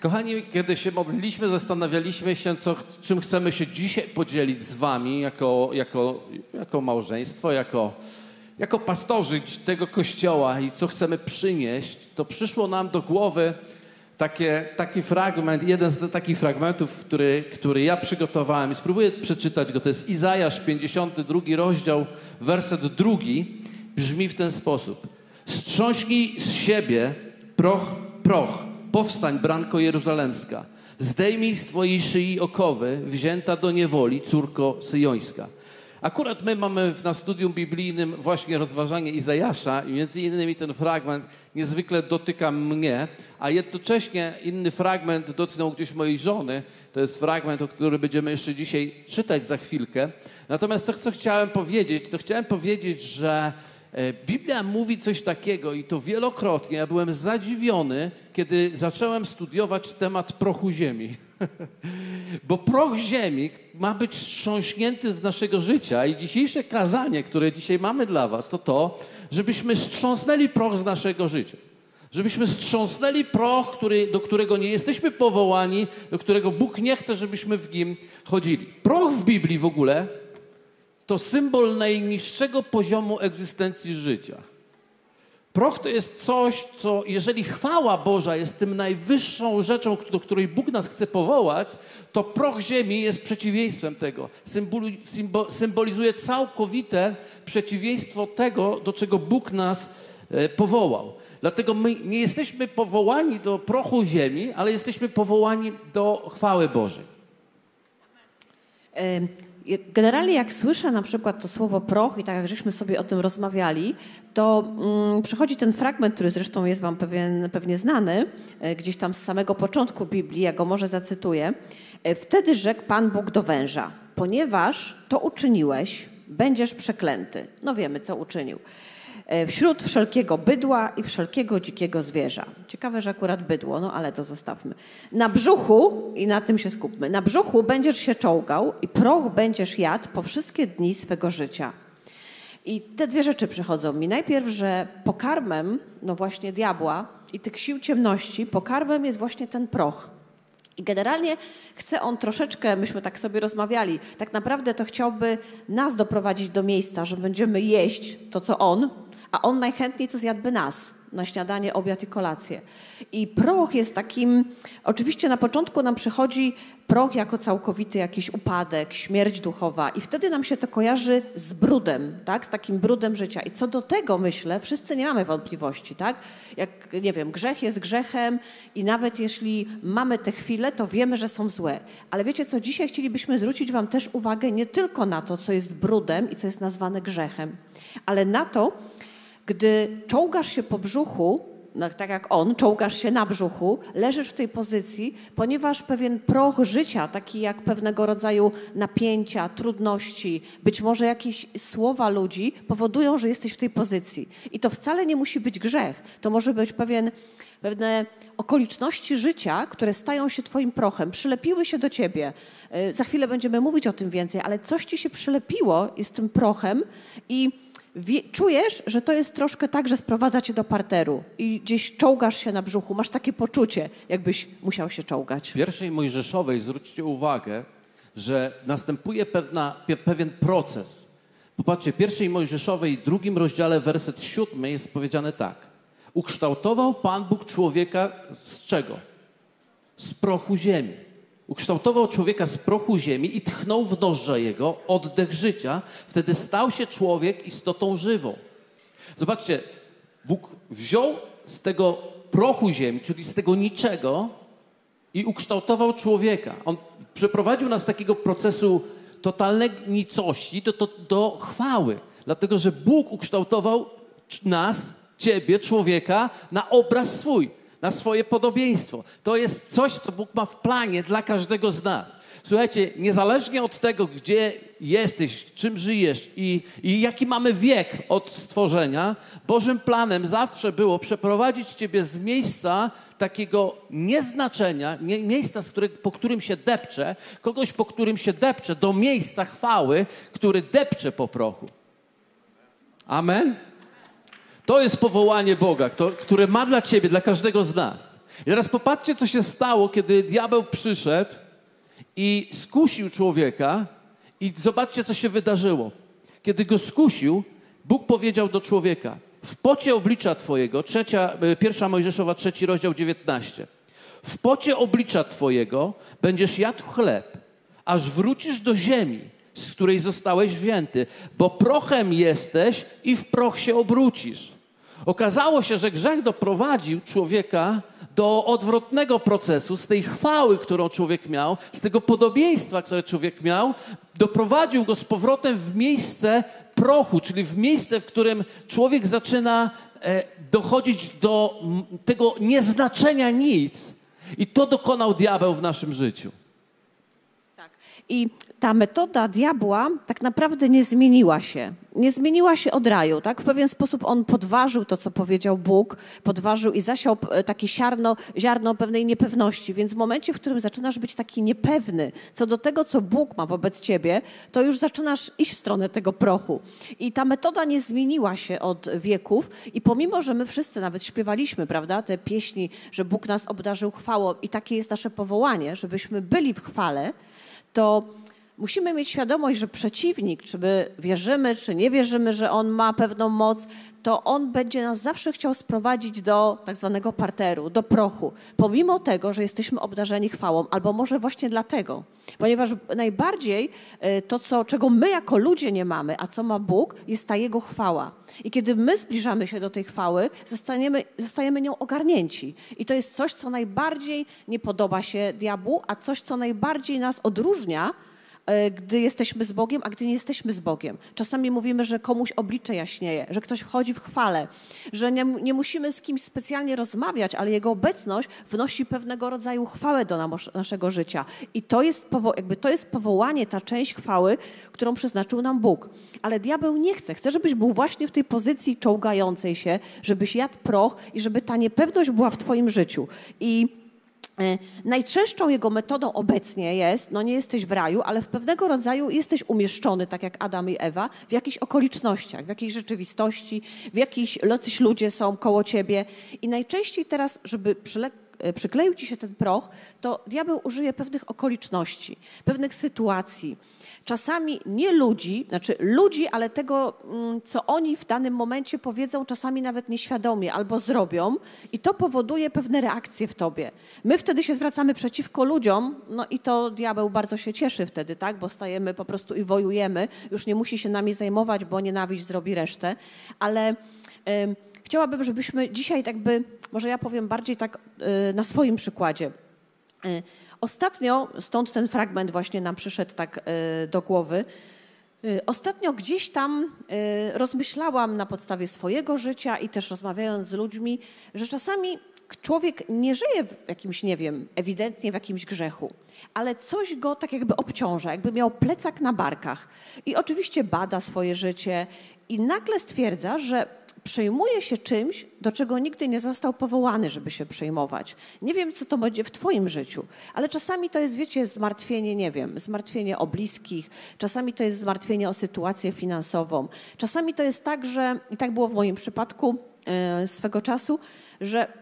Kochani, kiedy się modliliśmy, zastanawialiśmy się, co, czym chcemy się dzisiaj podzielić z wami jako, jako, jako małżeństwo, jako, jako pastorzy tego kościoła i co chcemy przynieść, to przyszło nam do głowy takie, taki fragment, jeden z takich fragmentów, który, który ja przygotowałem i spróbuję przeczytać go. To jest Izajasz, 52 rozdział, werset drugi. Brzmi w ten sposób. Strząśnij z siebie proch, proch. Powstań, branko jeruzalemska. Zdejmij z twojej szyi okowy, wzięta do niewoli, córko syjońska. Akurat my mamy na studium biblijnym właśnie rozważanie Izajasza i między innymi ten fragment niezwykle dotyka mnie, a jednocześnie inny fragment dotknął gdzieś mojej żony. To jest fragment, o którym będziemy jeszcze dzisiaj czytać za chwilkę. Natomiast to, co chciałem powiedzieć, to chciałem powiedzieć, że Biblia mówi coś takiego i to wielokrotnie. Ja byłem zadziwiony, kiedy zacząłem studiować temat prochu ziemi. Bo proch ziemi ma być strząśnięty z naszego życia i dzisiejsze kazanie, które dzisiaj mamy dla was, to to, żebyśmy strząsnęli proch z naszego życia. Żebyśmy strząsnęli proch, który, do którego nie jesteśmy powołani, do którego Bóg nie chce, żebyśmy w nim chodzili. Proch w Biblii w ogóle to symbol najniższego poziomu egzystencji życia. Proch to jest coś, co jeżeli chwała Boża jest tym najwyższą rzeczą, do której Bóg nas chce powołać, to proch ziemi jest przeciwieństwem tego. symbolizuje całkowite przeciwieństwo tego, do czego Bóg nas e, powołał. Dlatego my nie jesteśmy powołani do prochu ziemi, ale jesteśmy powołani do chwały Bożej. Generalnie jak słyszę na przykład to słowo proch i tak jak żeśmy sobie o tym rozmawiali, to mm, przychodzi ten fragment, który zresztą jest wam pewien, pewnie znany, e, gdzieś tam z samego początku Biblii, ja go może zacytuję. E, Wtedy rzekł Pan Bóg do węża, ponieważ to uczyniłeś, będziesz przeklęty. No wiemy, co uczynił. E, wśród wszelkiego bydła i wszelkiego dzikiego zwierza. Ciekawe, że akurat bydło, no ale to zostawmy. Na brzuchu, i na tym się skupmy, na brzuchu będziesz się czołgał i proch będziesz jadł po wszystkie dni swego życia. I te dwie rzeczy przychodzą mi. Najpierw, że pokarmem, no właśnie diabła i tych sił ciemności, pokarmem jest właśnie ten proch. I generalnie chce on troszeczkę, myśmy tak sobie rozmawiali, tak naprawdę to chciałby nas doprowadzić do miejsca, że będziemy jeść to, co on, a on najchętniej to zjadłby nas na śniadanie, obiad i kolację. I proch jest takim, oczywiście na początku nam przychodzi proch jako całkowity jakiś upadek, śmierć duchowa i wtedy nam się to kojarzy z brudem, tak? z takim brudem życia. I co do tego myślę, wszyscy nie mamy wątpliwości, tak? Jak, nie wiem, grzech jest grzechem i nawet jeśli mamy te chwile, to wiemy, że są złe. Ale wiecie co, dzisiaj chcielibyśmy zwrócić wam też uwagę nie tylko na to, co jest brudem i co jest nazwane grzechem, ale na to, gdy czołgasz się po brzuchu, no, tak jak on, czołgasz się na brzuchu, leżysz w tej pozycji, ponieważ pewien proch życia, taki jak pewnego rodzaju napięcia, trudności, być może jakieś słowa ludzi powodują, że jesteś w tej pozycji. I to wcale nie musi być grzech. To może być pewien, pewne okoliczności życia, które stają się twoim prochem, przylepiły się do ciebie. Y, za chwilę będziemy mówić o tym więcej, ale coś ci się przylepiło, jest tym prochem i Wie, czujesz, że to jest troszkę tak, że sprowadza cię do parteru i gdzieś czołgasz się na brzuchu, masz takie poczucie, jakbyś musiał się czołgać. W pierwszej Mojżeszowej zwróćcie uwagę, że następuje pewna, pewien proces. Popatrzcie, pierwszej Mojżeszowej, drugim rozdziale, werset siódmy jest powiedziane tak. Ukształtował Pan Bóg człowieka z czego? Z prochu ziemi Ukształtował człowieka z prochu ziemi i tchnął w nożdża jego oddech życia. Wtedy stał się człowiek istotą żywą. Zobaczcie, Bóg wziął z tego prochu ziemi, czyli z tego niczego i ukształtował człowieka. On przeprowadził nas z takiego procesu totalnej nicości do, do, do chwały. Dlatego, że Bóg ukształtował nas, ciebie, człowieka, na obraz swój na swoje podobieństwo. To jest coś, co Bóg ma w planie dla każdego z nas. Słuchajcie, niezależnie od tego, gdzie jesteś, czym żyjesz i, i jaki mamy wiek od stworzenia, Bożym planem zawsze było przeprowadzić Ciebie z miejsca takiego nieznaczenia, nie, miejsca, który, po którym się depcze, kogoś, po którym się depcze, do miejsca chwały, który depcze po prochu. Amen? To jest powołanie Boga, które ma dla ciebie, dla każdego z nas. I teraz popatrzcie, co się stało, kiedy diabeł przyszedł i skusił człowieka i zobaczcie, co się wydarzyło. Kiedy go skusił, Bóg powiedział do człowieka, w pocie oblicza twojego, trzecia, e, pierwsza Mojżeszowa, trzeci rozdział 19. W pocie oblicza twojego będziesz jadł chleb, aż wrócisz do ziemi, z której zostałeś wzięty, bo prochem jesteś i w proch się obrócisz. Okazało się, że grzech doprowadził człowieka do odwrotnego procesu, z tej chwały, którą człowiek miał, z tego podobieństwa, które człowiek miał, doprowadził go z powrotem w miejsce prochu, czyli w miejsce, w którym człowiek zaczyna e, dochodzić do tego nieznaczenia nic. I to dokonał diabeł w naszym życiu. I ta metoda diabła tak naprawdę nie zmieniła się. Nie zmieniła się od raju. Tak? W pewien sposób on podważył to, co powiedział Bóg, podważył i zasiał e, takie ziarno, ziarno pewnej niepewności. Więc w momencie, w którym zaczynasz być taki niepewny co do tego, co Bóg ma wobec ciebie, to już zaczynasz iść w stronę tego prochu. I ta metoda nie zmieniła się od wieków. I pomimo, że my wszyscy nawet śpiewaliśmy, prawda, te pieśni, że Bóg nas obdarzył chwałą i takie jest nasze powołanie, żebyśmy byli w chwale, to musimy mieć świadomość, że przeciwnik, czy my wierzymy, czy nie wierzymy, że on ma pewną moc, to on będzie nas zawsze chciał sprowadzić do tak zwanego parteru, do prochu, pomimo tego, że jesteśmy obdarzeni chwałą, albo może właśnie dlatego, ponieważ najbardziej e, to, co, czego my jako ludzie nie mamy, a co ma Bóg, jest ta Jego chwała. I kiedy my zbliżamy się do tej chwały, zostaniemy, zostajemy nią ogarnięci. I to jest coś, co najbardziej nie podoba się diabłu, a coś, co najbardziej nas odróżnia gdy jesteśmy z Bogiem, a gdy nie jesteśmy z Bogiem. Czasami mówimy, że komuś oblicze jaśnieje, że ktoś wchodzi w chwale, że nie, nie musimy z kimś specjalnie rozmawiać, ale jego obecność wnosi pewnego rodzaju chwałę do naszego życia. I to jest, jakby to jest powołanie, ta część chwały, którą przeznaczył nam Bóg. Ale diabeł nie chce. Chce, żebyś był właśnie w tej pozycji czołgającej się, żebyś jadł proch i żeby ta niepewność była w twoim życiu. I E, najczęstszą jego metodą obecnie jest, no nie jesteś w raju, ale w pewnego rodzaju jesteś umieszczony, tak jak Adam i Ewa, w jakichś okolicznościach, w jakiejś rzeczywistości, w jakichś jacyś ludzie są koło ciebie. I najczęściej teraz, żeby e, przykleił ci się ten proch, to diabeł użyje pewnych okoliczności, pewnych sytuacji czasami nie ludzi, znaczy ludzi, ale tego, mm, co oni w danym momencie powiedzą, czasami nawet nieświadomie albo zrobią, i to powoduje pewne reakcje w tobie. My wtedy się zwracamy przeciwko ludziom, no i to diabeł bardzo się cieszy wtedy, tak, bo stajemy po prostu i wojujemy, już nie musi się nami zajmować, bo nienawiść zrobi resztę, ale. Y, chciałabym, żebyśmy dzisiaj tak by, może ja powiem bardziej tak y, na swoim przykładzie. Y, Ostatnio, stąd ten fragment właśnie nam przyszedł tak e, do głowy. Ostatnio gdzieś tam rozmyślałam na podstawie swojego życia i też rozmawiając z ludźmi, że czasami człowiek nie żyje w jakimś, nie wiem, ewidentnie w jakimś grzechu, ale coś go tak jakby obciąża, jakby miał plecak na barkach. I oczywiście bada swoje życie i nagle stwierdza, że przejmuje się czymś, do czego nigdy nie został powołany, żeby się przejmować. Nie wiem, co to będzie w Twoim życiu, ale czasami to jest, wiecie, zmartwienie, nie wiem, zmartwienie o bliskich, czasami to jest zmartwienie o sytuację finansową, czasami to jest tak, że, i tak było w moim przypadku e, swego czasu, że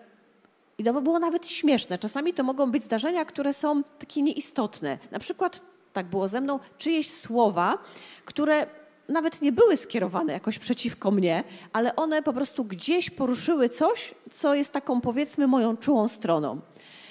i to było nawet śmieszne. Czasami to mogą być zdarzenia, które są takie nieistotne. Na przykład, tak było ze mną, czyjeś słowa, które nawet nie były skierowane jakoś przeciwko mnie, ale one po prostu gdzieś poruszyły coś, co jest taką powiedzmy moją czułą stroną.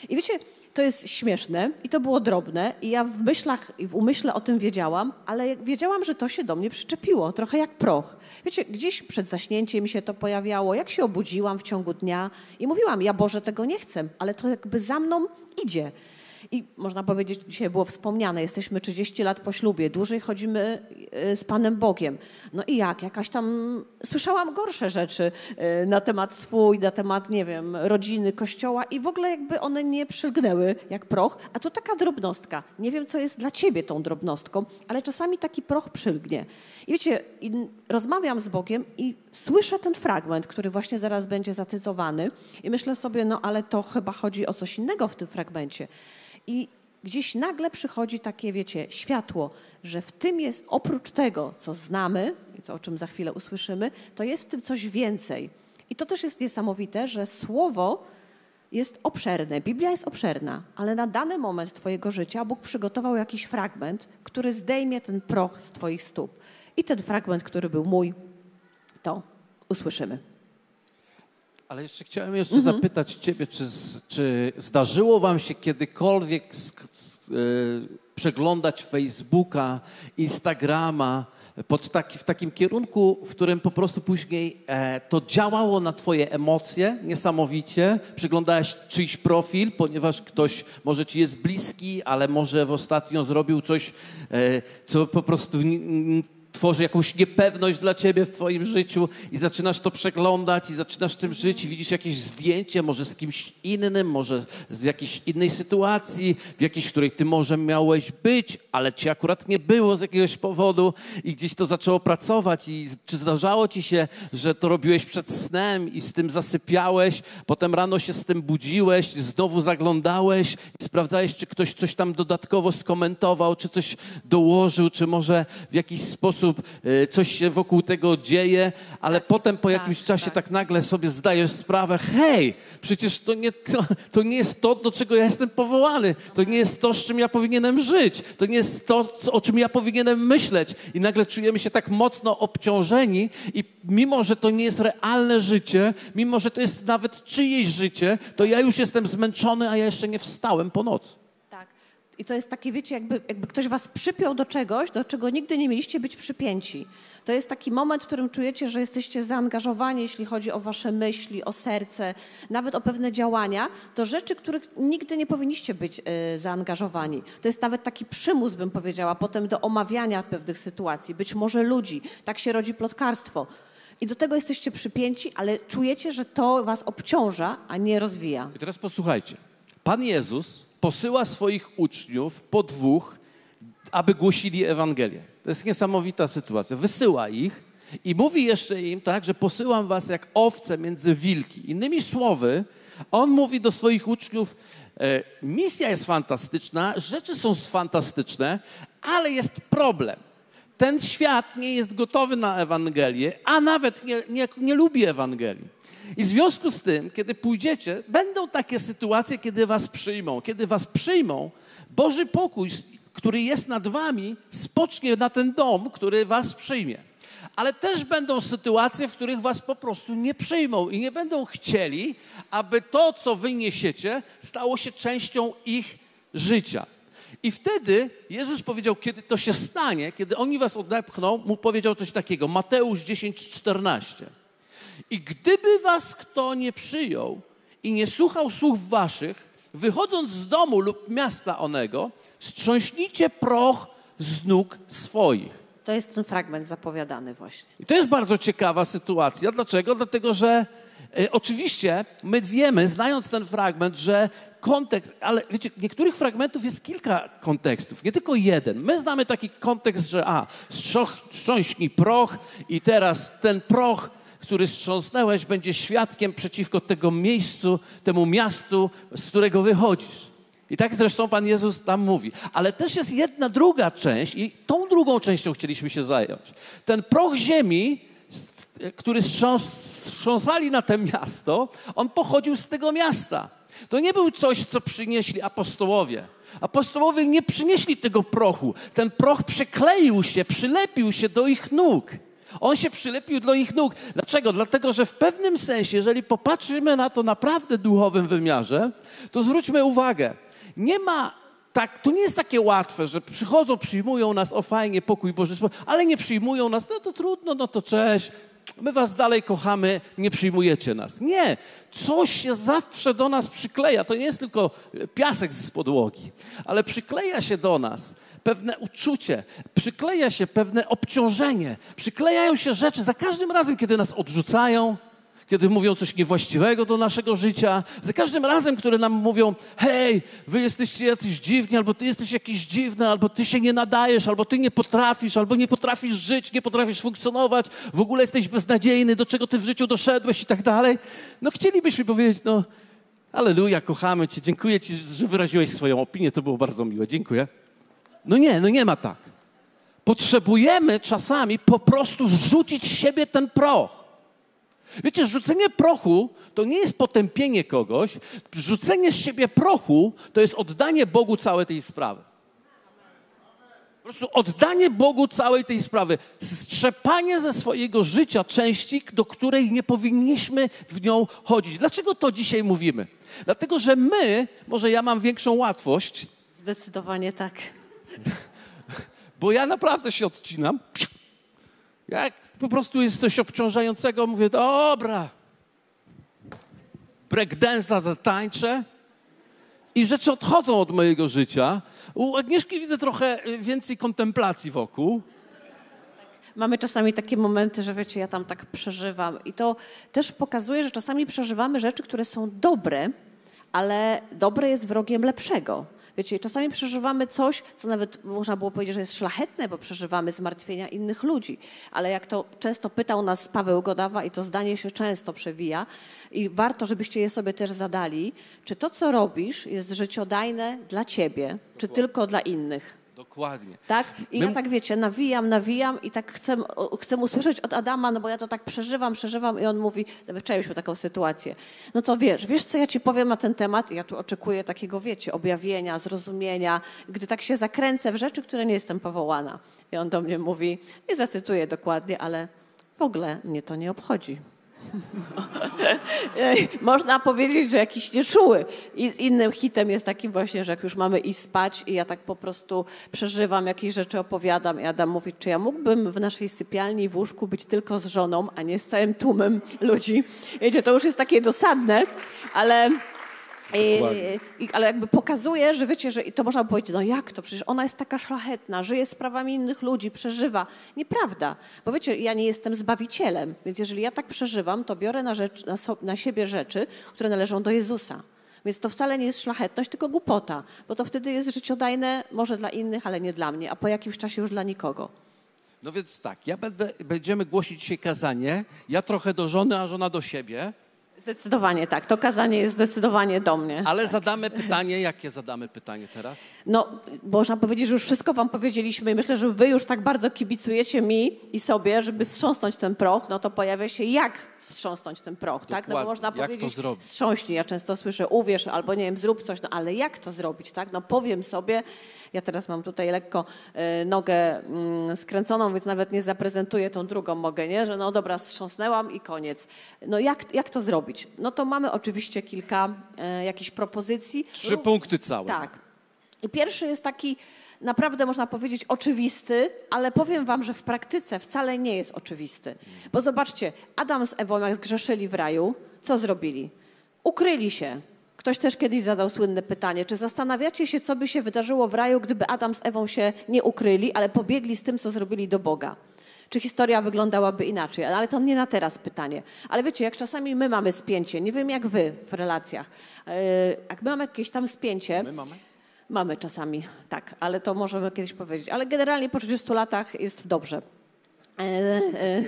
I wiecie, to jest śmieszne i to było drobne i ja w myślach i w umyśle o tym wiedziałam, ale wiedziałam, że to się do mnie przyczepiło, trochę jak proch. Wiecie, gdzieś przed zaśnięciem mi się to pojawiało, jak się obudziłam w ciągu dnia i mówiłam, ja Boże tego nie chcę, ale to jakby za mną idzie. I można powiedzieć, dzisiaj było wspomniane, jesteśmy 30 lat po ślubie, dłużej chodzimy e, z Panem Bogiem. No i jak? Jakaś tam, słyszałam gorsze rzeczy e, na temat swój, na temat, nie wiem, rodziny, kościoła i w ogóle jakby one nie przylgnęły jak proch, a to taka drobnostka. Nie wiem, co jest dla ciebie tą drobnostką, ale czasami taki proch przylgnie. I wiecie, rozmawiam z Bogiem i słyszę ten fragment, który właśnie zaraz będzie zacytowany i myślę sobie, no ale to chyba chodzi o coś innego w tym fragmencie. I gdzieś nagle przychodzi takie, wiecie, światło, że w tym jest oprócz tego, co znamy i co, o czym za chwilę usłyszymy, to jest w tym coś więcej. I to też jest niesamowite, że słowo jest obszerne. Biblia jest obszerna, ale na dany moment Twojego życia Bóg przygotował jakiś fragment, który zdejmie ten proch z Twoich stóp. I ten fragment, który był mój, to usłyszymy. Ale jeszcze chciałem jeszcze mhm. zapytać Ciebie, czy, czy, zdarzyło Wam się kiedykolwiek z, z, yy, przeglądać Facebooka, Instagrama, pod taki, w takim kierunku, w którym po prostu później e, to działało na twoje emocje niesamowicie. Przyglądałeś czyjś profil, ponieważ ktoś może ci jest bliski, ale może w ostatnio zrobił coś, e, co po prostu tworzy jakąś niepewność dla ciebie w twoim życiu i zaczynasz to przeglądać i zaczynasz tym żyć i widzisz jakieś zdjęcie, może z kimś innym, może z jakiejś innej sytuacji, w jakiejś, której ty może miałeś być, ale ci akurat nie było z jakiegoś powodu i gdzieś to zaczęło pracować i czy zdarzało ci się, że to robiłeś przed snem i z tym zasypiałeś, potem rano się z tym budziłeś, znowu zaglądałeś i sprawdzałeś, czy ktoś coś tam dodatkowo skomentował, czy coś dołożył, czy może w jakiś sposób sposób e, coś się wokół tego dzieje, ale potem po tak, jakimś czasie tak. tak. nagle sobie zdajesz sprawę, hej, przecież to nie, to, to nie jest to, do czego ja jestem powołany. To nie jest to, z czym ja powinienem żyć. To nie jest to, o czym ja powinienem myśleć. I nagle czujemy się tak mocno obciążeni i mimo, że to nie jest realne życie, mimo, że to jest nawet czyjeś życie, to ja już jestem zmęczony, a ja jeszcze nie wstałem po nocy. I to jest takie, wiecie, jakby, jakby ktoś was przypiął do czegoś, do czego nigdy nie mieliście być przypięci. To jest taki moment, w którym czujecie, że jesteście zaangażowani, jeśli chodzi o wasze myśli, o serce, nawet o pewne działania, do rzeczy, których nigdy nie powinniście być y, zaangażowani. To jest nawet taki przymus, bym powiedziała, potem do omawiania pewnych sytuacji, być może ludzi. Tak się rodzi plotkarstwo. I do tego jesteście przypięci, ale czujecie, że to was obciąża, a nie rozwija. I teraz posłuchajcie. Pan Jezus posyła swoich uczniów po dwóch, aby głosili Ewangelię. To jest niesamowita sytuacja. Wysyła ich i mówi jeszcze im tak, że posyłam was jak owce między wilki. Innymi słowy, on mówi do swoich uczniów, e, misja jest fantastyczna, rzeczy są fantastyczne, ale jest problem. Ten świat nie jest gotowy na Ewangelię, a nawet nie, nie, nie lubi Ewangelii. I w związku z tym, kiedy pójdziecie, będą takie sytuacje, kiedy was przyjmą. Kiedy was przyjmą, Boży pokój, który jest nad wami, spocznie na ten dom, który was przyjmie. Ale też będą sytuacje, w których was po prostu nie przyjmą i nie będą chcieli, aby to, co wy niesiecie, stało się częścią ich życia. I wtedy Jezus powiedział, kiedy to się stanie, kiedy oni was odepchną, mu powiedział coś takiego. Mateusz 10, 14. I gdyby was kto nie przyjął i nie słuchał słów waszych, wychodząc z domu lub miasta onego, strząśnijcie proch z nóg swoich. To jest ten fragment zapowiadany właśnie. I to jest bardzo ciekawa sytuacja. Dlaczego? Dlatego, że e, oczywiście my wiemy, znając ten fragment, że kontekst, ale wiecie, niektórych fragmentów jest kilka kontekstów, nie tylko jeden. My znamy taki kontekst, że a, strząśnij proch i teraz ten proch który strząsnęłeś, będzie świadkiem przeciwko tego miejscu, temu miastu, z którego wychodzisz. I tak zresztą Pan Jezus tam mówi. Ale też jest jedna druga część i tą drugą częścią chcieliśmy się zająć. Ten proch ziemi, który strząsali na to miasto, on pochodził z tego miasta. To nie był coś, co przynieśli apostołowie. Apostołowie nie przynieśli tego prochu. Ten proch przykleił się, przylepił się do ich nóg. On się przylepił do ich nóg. Dlaczego? Dlatego, że w pewnym sensie, jeżeli popatrzymy na to naprawdę duchowym wymiarze, to zwróćmy uwagę, nie ma tak, to nie jest takie łatwe, że przychodzą, przyjmują nas, o fajnie, pokój Boży, ale nie przyjmują nas, no to trudno, no to cześć, my was dalej kochamy, nie przyjmujecie nas. Nie, coś się zawsze do nas przykleja. To nie jest tylko piasek z podłogi, ale przykleja się do nas pewne uczucie, przykleja się pewne obciążenie, przyklejają się rzeczy za każdym razem, kiedy nas odrzucają, kiedy mówią coś niewłaściwego do naszego życia, za każdym razem, które nam mówią: hej, wy jesteście jacyś dziwni, albo ty jesteś jakiś dziwny, albo ty się nie nadajesz, albo ty nie potrafisz, albo nie potrafisz żyć, nie potrafisz funkcjonować, w ogóle jesteś beznadziejny, do czego ty w życiu doszedłeś i tak dalej. No chcielibyśmy powiedzieć: no, aleluja, kochamy cię, dziękuję ci, że wyraziłeś swoją opinię, to było bardzo miłe, dziękuję. No nie, no nie ma tak. Potrzebujemy czasami po prostu zrzucić z siebie ten proch. Wiecie, rzucenie prochu to nie jest potępienie kogoś. Rzucenie z siebie prochu to jest oddanie Bogu całej tej sprawy. Po prostu oddanie Bogu całej tej sprawy. Strzepanie ze swojego życia części, do której nie powinniśmy w nią chodzić. Dlaczego to dzisiaj mówimy? Dlatego, że my, może ja mam większą łatwość, Zdecydowanie tak. bo ja naprawdę się odcinam. Jak po prostu jest coś obciążającego, mówię, dobra, breakdance'a zatańczę i rzeczy odchodzą od mojego życia. U Agnieszki widzę trochę y, więcej kontemplacji wokół. Mamy czasami takie momenty, że wiecie, ja tam tak przeżywam. I to też pokazuje, że czasami przeżywamy rzeczy, które są dobre, ale dobre jest wrogiem lepszego. Wiecie, czasami przeżywamy coś, co nawet można było powiedzieć, że jest szlachetne, bo przeżywamy zmartwienia innych ludzi. Ale jak to często pytał nas Paweł Godawa i to zdanie się często przewija i warto, żebyście je sobie też zadali, czy to, co robisz, jest życiodajne dla ciebie, czy tylko dla innych? Dokładnie. Tak? I My- ja tak wiecie, nawijam, nawijam i tak chcę, chcę usłyszeć od Adama, no bo ja to tak przeżywam, przeżywam i on mówi, nawet wczoraj mieliśmy taką sytuację. No to wiesz, wiesz co ja ci powiem na ten temat? I ja tu oczekuję takiego, wiecie, objawienia, zrozumienia, gdy tak się zakręcę w rzeczy, które nie jestem powołana. I on do mnie mówi, nie zacytuję dokładnie, ale w ogóle mnie to nie obchodzi. Ej, Można powiedzieć, że jakiś nieczuły. I innym hitem jest taki właśnie, że jak już mamy iść spać i ja tak po prostu przeżywam, jakieś rzeczy opowiadam i Adam mówi, czy ja mógłbym w naszej sypialni w łóżku być tylko z żoną, a nie z całym tłumem ludzi. Wiecie, to już jest takie dosadne, ale... Dokładnie. I, i, ale jakby pokazuje, że wiecie, że i to można powiedzieć, no jak to, przecież ona jest taka szlachetna, żyje sprawami innych ludzi, przeżywa. Nieprawda, bo wiecie, ja nie jestem zbawicielem, więc jeżeli ja tak przeżywam, to biorę na, rzecz, na, so, na siebie rzeczy, które należą do Jezusa. Więc to wcale nie jest szlachetność, tylko głupota, bo to wtedy jest życiodajne może dla innych, ale nie dla mnie, a po jakimś czasie już dla nikogo. No więc tak, ja będę, będziemy głosić dzisiaj kazanie. Ja trochę do żony, a żona do siebie. Zdecydowanie tak, to kazanie jest zdecydowanie do mnie. Ale zadamy pytanie. Jakie zadamy pytanie teraz? No, można powiedzieć, że już wszystko wam powiedzieliśmy i myślę, że wy już tak bardzo kibicujecie mi i sobie, żeby strząsnąć ten proch, no to pojawia się jak strząsnąć ten proch, tak? No bo Dokładnie. można Jak to powiedzieć, zrobić? strząśnij, ja często słyszę uwierz albo nie wiem, zrób coś, no ale jak to zrobić, tak? No powiem sobie, ja teraz mam tutaj lekko e, nogę mm, skręconą, więc nawet nie zaprezentuję tą drugą mogę, nie? Że no dobra, strząsnęłam i koniec. No jak, jak to zrobić? No to mamy oczywiście kilka e, jakichś propozycji. Trzy punkty całe. Tak. I pierwszy jest taki naprawdę można powiedzieć oczywisty, ale powiem wam, że w praktyce wcale nie jest oczywisty. Bo zobaczcie, Adam z Ewą jak zgrzeszyli w raju, co zrobili? Ukryli się. Ktoś też kiedyś zadał słynne pytanie, czy zastanawiacie się, co by się wydarzyło w raju, gdyby Adam z Ewą się nie ukryli, ale pobiegli z tym, co zrobili do Boga? Czy historia wyglądałaby inaczej? Ale to nie na teraz pytanie. Ale wiecie, jak czasami my mamy spięcie, nie wiem jak wy w relacjach, yy, jak my mamy jakieś tam spięcie, My mamy? Mamy czasami, tak, ale to możemy kiedyś powiedzieć. Ale generalnie po 30 latach jest dobrze. E, e,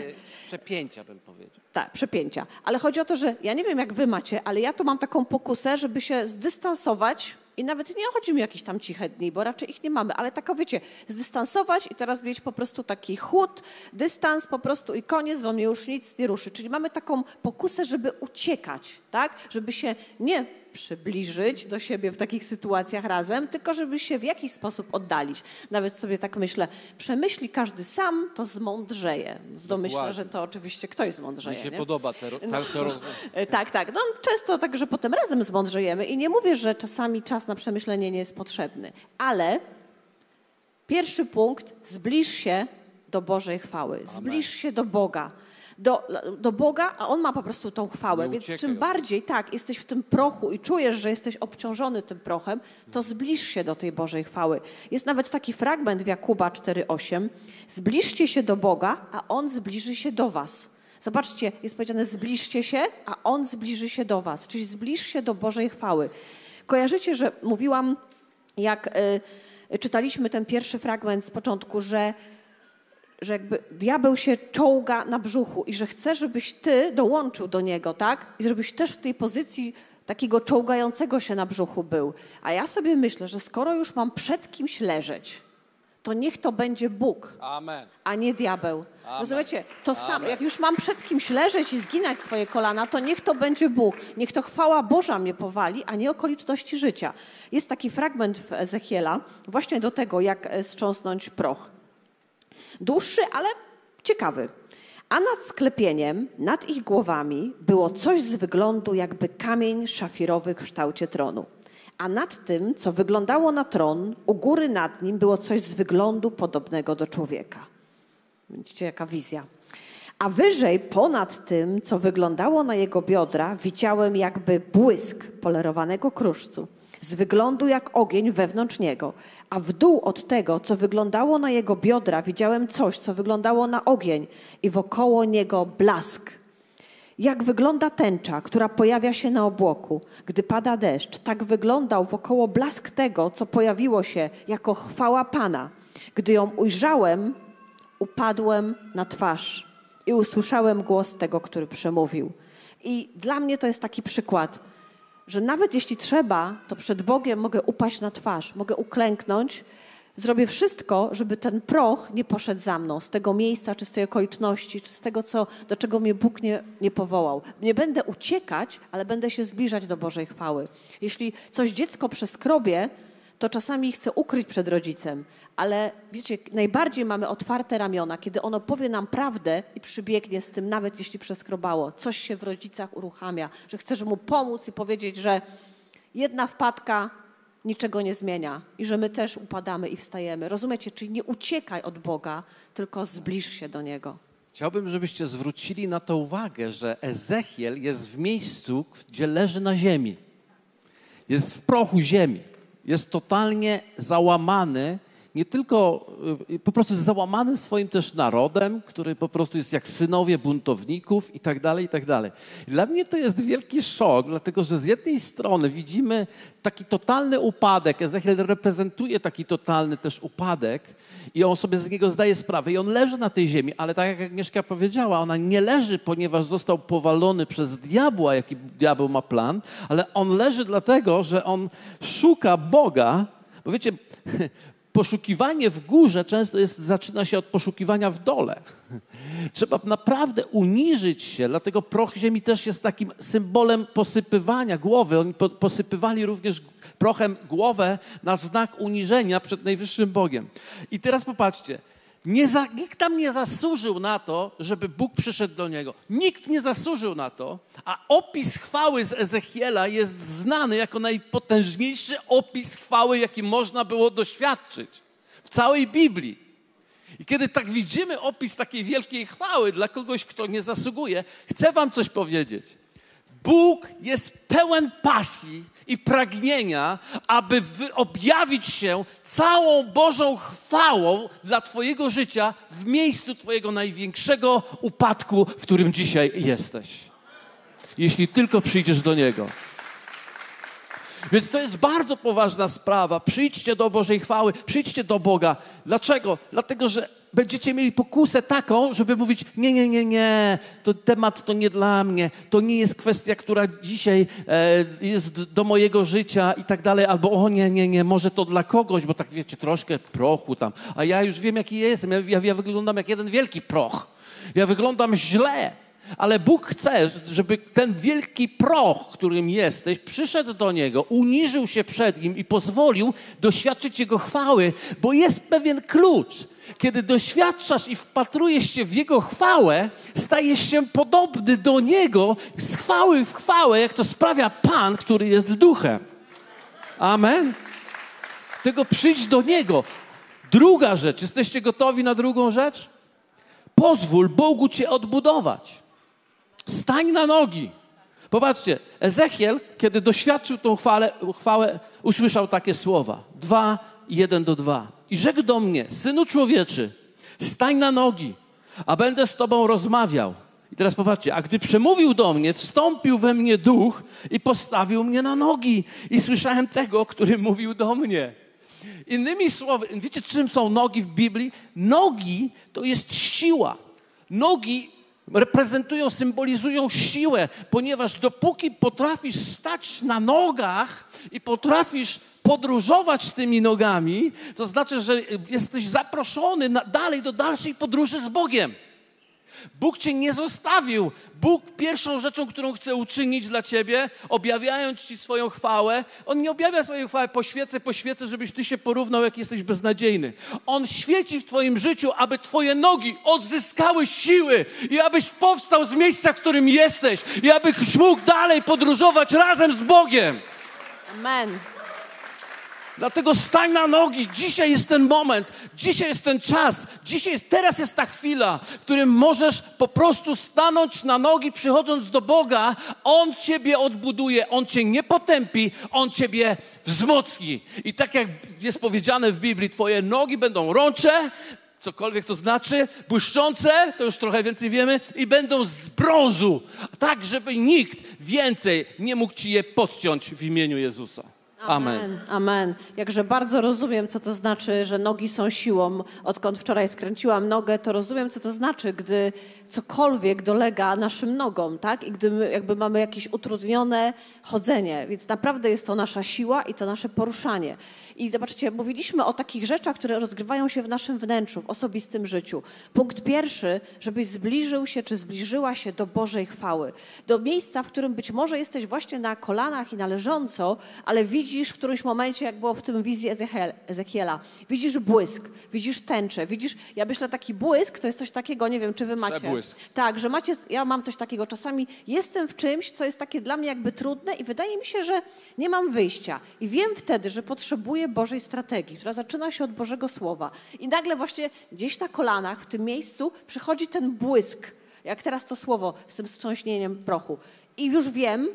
Przepięcia bym powiedział. tak, przepięcia. Ale chodzi o to, że ja nie wiem, jak wy macie, ale ja to mam taką pokusę, żeby się zdystansować i nawet nie chodzi mi o jakieś tam ciche dni, bo raczej ich nie mamy, ale tak, wiecie, zdystansować i teraz mieć po prostu taki chłód, dystans po prostu i koniec, bo mnie już nic nie ruszy. Czyli mamy taką pokusę, żeby uciekać, tak? Żeby się nie przybliżyć do siebie w takich sytuacjach razem, tylko żeby się w jakiś sposób oddalić. Nawet sobie tak myślę, przemyśli każdy sam, to zmądrzeje. Domyślę, Dokładnie. że to oczywiście ktoś zmądrzeje. Mi się nie? podoba te, No. te roz... E, Tak, tak. No, często tak, że potem razem zmądrzejemy i nie mówię, że czasami czas na przemyślenie nie jest potrzebny, ale pierwszy punkt, zbliż się do Bożej chwały, zbliż się do Boga. Do, do Boga, a On ma po prostu tą chwałę, więc czym bardziej tak jesteś w tym prochu i czujesz, że jesteś obciążony tym prochem, to zbliż się do tej Bożej chwały. Jest nawet taki fragment w Jakuba 4,8. Zbliżcie się do Boga, a On zbliży się do was. Zobaczcie, jest powiedziane zbliżcie się, a On zbliży się do was. Czyli zbliż się do Bożej chwały. Kojarzycie, że mówiłam, jak y, czytaliśmy ten pierwszy fragment z początku, że że jakby diabeł się czołga na brzuchu i że chce, żebyś ty dołączył do niego, tak? I żebyś też w tej pozycji takiego czołgającego się na brzuchu był. A ja sobie myślę, że skoro już mam przed kimś leżeć, to niech to będzie Bóg, Amen. a nie diabeł. Rozumiecie? To samo, jak już mam przed kimś leżeć i zginać swoje kolana, to niech to będzie Bóg. Niech to chwała Boża mnie powali, a nie okoliczności życia. Jest taki fragment w Ezechiela właśnie do tego, jak e, strząsnąć proch. Dłuższy, ale ciekawy. A nad sklepieniem, nad ich głowami było coś z wyglądu jakby kamień szafirowy w kształcie tronu. A nad tym, co wyglądało na tron, u góry nad nim było coś z wyglądu podobnego do człowieka. Widzicie, jaka wizja. A wyżej, ponad tym, co wyglądało na jego biodra, widziałem jakby błysk polerowanego kruszcu, z wyglądu jak ogień wewnątrz niego. A w dół od tego, co wyglądało na jego biodra, widziałem coś, co wyglądało na ogień i wokoło niego blask. Jak wygląda tęcza, która pojawia się na obłoku, gdy pada deszcz, tak wyglądał wokoło blask tego, co pojawiło się jako chwała Pana. Gdy ją ujrzałem, upadłem na twarz i usłyszałem głos tego, który przemówił. I dla mnie to jest taki przykład, że nawet jeśli trzeba, to przed Bogiem mogę upaść na twarz, mogę uklęknąć, zrobię wszystko, żeby ten proch nie poszedł za mną z tego miejsca, czy z tej okoliczności, czy z tego, co, do czego mnie Bóg nie, nie powołał. Nie będę uciekać, ale będę się zbliżać do Bożej chwały. Jeśli coś dziecko przeskrobie, to czasami chce ukryć przed rodzicem, ale wiecie, najbardziej mamy otwarte ramiona, kiedy ono powie nam prawdę i przybiegnie z tym, nawet jeśli przeskrobało. Coś się w rodzicach uruchamia, że chcesz mu pomóc i powiedzieć, że jedna wpadka niczego nie zmienia i że my też upadamy i wstajemy. Rozumiecie? Czyli nie uciekaj od Boga, tylko zbliż się do Niego. Chciałbym, żebyście zwrócili na to uwagę, że Ezechiel jest w miejscu, gdzie leży na ziemi. Jest w prochu ziemi. Jest totalnie załamany, nie tylko y, po prostu jest załamany swoim też narodem, który po prostu jest jak synowie buntowników i tak dalej, i tak dalej. Dla mnie to jest wielki szok, dlatego że z jednej strony widzimy taki totalny upadek, Ezechiel reprezentuje taki totalny też upadek i on sobie z niego zdaje sprawę i on leży na tej ziemi, ale tak jak Agnieszka powiedziała, ona nie leży, ponieważ został powalony przez diabła, jaki diabeł ma plan, ale on leży dlatego, że on szuka Boga, bo wiecie, poszukiwanie w górze często jest, zaczyna się od poszukiwania w dole. Trzeba naprawdę uniżyć się, dlatego proch ziemi też jest takim symbolem posypywania głowy. Oni po, posypywali również prochem głowę na znak uniżenia przed najwyższym Bogiem. I teraz popatrzcie, nie za, nikt tam nie zasłużył na to, żeby Bóg przyszedł do niego. Nikt nie zasłużył na to, a opis chwały z Ezechiela jest znany jako najpotężniejszy opis chwały, jaki można było doświadczyć w całej Biblii. I kiedy tak widzimy opis takiej wielkiej chwały dla kogoś, kto nie zasługuje, chcę Wam coś powiedzieć. Bóg jest pełen pasji i pragnienia, aby objawić się całą Bożą chwałą dla Twojego życia w miejscu Twojego największego upadku, w którym dzisiaj jesteś. Jeśli tylko przyjdziesz do Niego. Więc to jest bardzo poważna sprawa. Przyjdźcie do Bożej chwały, przyjdźcie do Boga. Dlaczego? Dlatego, że będziecie mieli pokusę taką, żeby mówić: Nie, nie, nie, nie, to temat to nie dla mnie, to nie jest kwestia, która dzisiaj e, jest do mojego życia i tak dalej, albo o nie, nie, nie, może to dla kogoś, bo tak wiecie, troszkę prochu tam, a ja już wiem, jaki jestem. Ja, ja, ja wyglądam jak jeden wielki proch. Ja wyglądam źle. Ale Bóg chce, żeby ten wielki proch, którym jesteś, przyszedł do Niego, uniżył się przed Nim i pozwolił doświadczyć Jego chwały, bo jest pewien klucz. Kiedy doświadczasz i wpatrujesz się w Jego chwałę, stajesz się podobny do Niego z chwały w chwałę, jak to sprawia Pan, który jest duchem. Amen. Tego przyjdź do Niego. Druga rzecz, jesteście gotowi na drugą rzecz? Pozwól Bogu Cię odbudować. Stań na nogi. Popatrzcie, Ezechiel, kiedy doświadczył tą chwałę, chwałę usłyszał takie słowa. Dwa, jeden do dwa. I rzekł do mnie, synu człowieczy, stań na nogi, a będę z tobą rozmawiał. I teraz popatrzcie, a gdy przemówił do mnie, wstąpił we mnie duch i postawił mnie na nogi. I słyszałem tego, który mówił do mnie. Innymi słowy, wiecie czym są nogi w Biblii? Nogi to jest siła. Nogi reprezentują, symbolizują siłę, ponieważ dopóki potrafisz stać na nogach i potrafisz podróżować tymi nogami, to znaczy, że jesteś zaproszony na, dalej do dalszej podróży z Bogiem. Bóg cię nie zostawił. Bóg pierwszą rzeczą, którą chce uczynić dla ciebie, objawiając ci swoją chwałę, on nie objawia swojej chwały po świece, po świece, żebyś ty się porównał, jak jesteś beznadziejny. On świeci w twoim życiu, aby twoje nogi odzyskały siły i abyś powstał z miejsca, w którym jesteś i abyś mógł dalej podróżować razem z Bogiem. Amen. Dlatego stań na nogi. Dzisiaj jest ten moment, dzisiaj jest ten czas, dzisiaj, teraz jest ta chwila, w którym możesz po prostu stanąć na nogi, przychodząc do Boga. On ciebie odbuduje, on cię nie potępi, on ciebie wzmocni. I tak jak jest powiedziane w Biblii, twoje nogi będą rącze, cokolwiek to znaczy, błyszczące, to już trochę więcej wiemy, i będą z brązu, tak żeby nikt więcej nie mógł ci je podciąć w imieniu Jezusa. Amen. Amen. Jakże bardzo rozumiem, co to znaczy, że nogi są siłą. Odkąd wczoraj skręciłam nogę, to rozumiem, co to znaczy, gdy cokolwiek dolega naszym nogom, tak? I gdy my jakby mamy jakieś utrudnione chodzenie. Więc naprawdę jest to nasza siła i to nasze poruszanie. I zobaczcie, mówiliśmy o takich rzeczach, które rozgrywają się w naszym wnętrzu, w osobistym życiu. Punkt pierwszy, żebyś zbliżył się czy zbliżyła się do Bożej chwały. Do miejsca, w którym być może jesteś właśnie na kolanach i na leżąco, ale widzisz w którymś momencie, jak było w tym wizji Ezechiela, widzisz błysk, widzisz tęczę, widzisz, ja myślę, taki błysk to jest coś takiego, nie wiem, czy wy macie. Przebłysk. Tak, że macie, ja mam coś takiego, czasami jestem w czymś, co jest takie dla mnie jakby trudne i wydaje mi się, że nie mam wyjścia. I wiem wtedy, że potrzebuję Bożej strategii, która zaczyna się od Bożego Słowa. I nagle właśnie gdzieś na kolanach, w tym miejscu, przychodzi ten błysk, jak teraz to słowo z tym wstrząśnieniem prochu. I już wiem,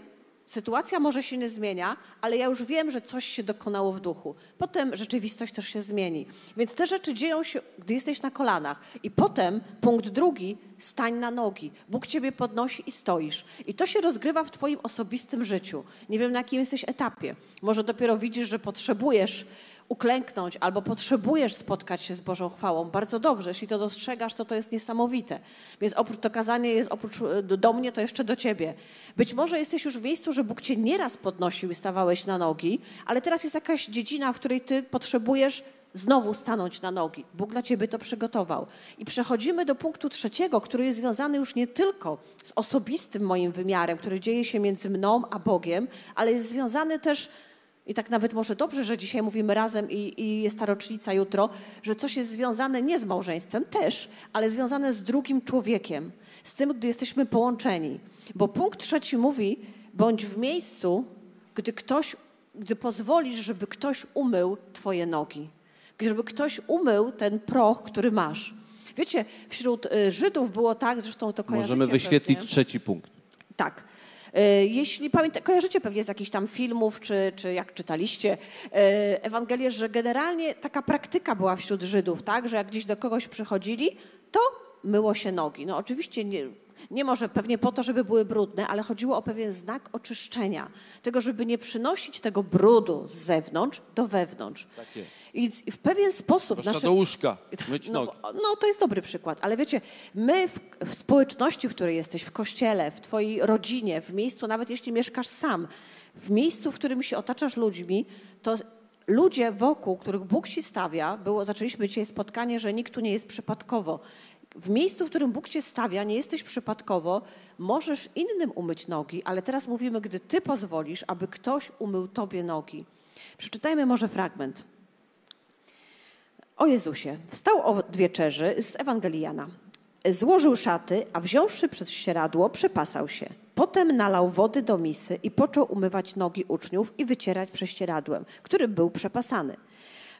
Sytuacja może się nie zmienia, ale ja już wiem, że coś się dokonało w duchu. Potem rzeczywistość też się zmieni. Więc te rzeczy dzieją się, gdy jesteś na kolanach. I potem punkt drugi, stań na nogi. Bóg ciebie podnosi i stoisz. I to się rozgrywa w twoim osobistym życiu. Nie wiem, na jakim jesteś etapie. Może dopiero widzisz, że potrzebujesz uklęknąć albo potrzebujesz spotkać się z Bożą chwałą, bardzo dobrze. Jeśli to dostrzegasz, to to jest niesamowite. Więc oprócz to kazanie jest oprócz e, do mnie, to jeszcze do ciebie. Być może jesteś już w miejscu, że Bóg cię nieraz podnosił i stawałeś na nogi, ale teraz jest jakaś dziedzina, w której ty potrzebujesz znowu stanąć na nogi. Bóg dla ciebie to przygotował. I przechodzimy do punktu trzeciego, który jest związany już nie tylko z osobistym moim wymiarem, który dzieje się między mną a Bogiem, ale jest związany też i tak nawet może dobrze, że dzisiaj mówimy razem i, i, jest ta rocznica jutro, że coś jest związane nie z małżeństwem też, ale związane z drugim człowiekiem, z tym, gdy jesteśmy połączeni. Bo punkt trzeci mówi, bądź w miejscu, gdy ktoś, gdy pozwolisz, żeby ktoś umył twoje nogi. Żeby ktoś umył ten proch, który masz. Wiecie, wśród y, Żydów było tak, zresztą to kojarzycie Możemy wyświetlić pewnie. trzeci punkt. Tak. E, jeśli pamięta, kojarzycie pewnie z jakichś tam filmów, czy, czy jak czytaliście e, Ewangelię, że generalnie taka praktyka była wśród Żydów, tak, że jak gdzieś do kogoś przychodzili, to myło się nogi. No oczywiście nie, nie może pewnie po to, żeby były brudne, ale chodziło o pewien znak oczyszczenia. Tego, żeby nie przynosić tego brudu z zewnątrz do wewnątrz. Tak jest. I w pewien sposób... nasze... do łóżka, myć no, nogi. No to jest dobry przykład, ale wiecie, my w, w, społeczności, w której jesteś, w kościele, w twojej rodzinie, w miejscu, nawet jeśli mieszkasz sam, w miejscu, w którym się otaczasz ludźmi, to ludzie wokół, których Bóg ci stawia, było, zaczęliśmy dzisiaj spotkanie, że nikt tu nie jest przypadkowo. W miejscu, w którym Bóg cię stawia, nie jesteś przypadkowo, możesz innym umyć nogi, ale teraz mówimy, gdy ty pozwolisz, aby ktoś umył tobie nogi. Przeczytajmy może fragment. O Jezusie. Wstał od wieczerzy z Ewangeliana. Złożył szaty, a wziąwszy przez ścieradło, przepasał się. Potem nalał wody do misy i począł umywać nogi uczniów i wycierać prześcieradłem, którym był przepasany.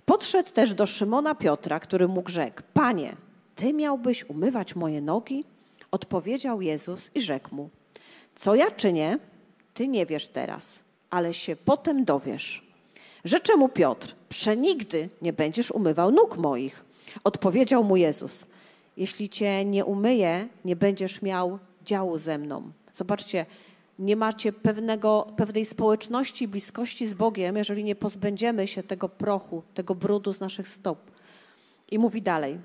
Podszedł też do Szymona Piotra, który mu rzekł: Panie, ty miałbyś umywać moje nogi? Odpowiedział Jezus i rzekł mu: Co ja czynię, ty nie wiesz teraz, ale się potem dowiesz. Rzecze mu Piotr: Przenigdy nie będziesz umywał nóg moich. Odpowiedział mu Jezus: Jeśli cię nie umyję, nie będziesz miał działu ze mną. Zobaczcie, nie macie pewnego, pewnej społeczności, bliskości z Bogiem, jeżeli nie pozbędziemy się tego prochu, tego brudu z naszych stop. I mówi dalej: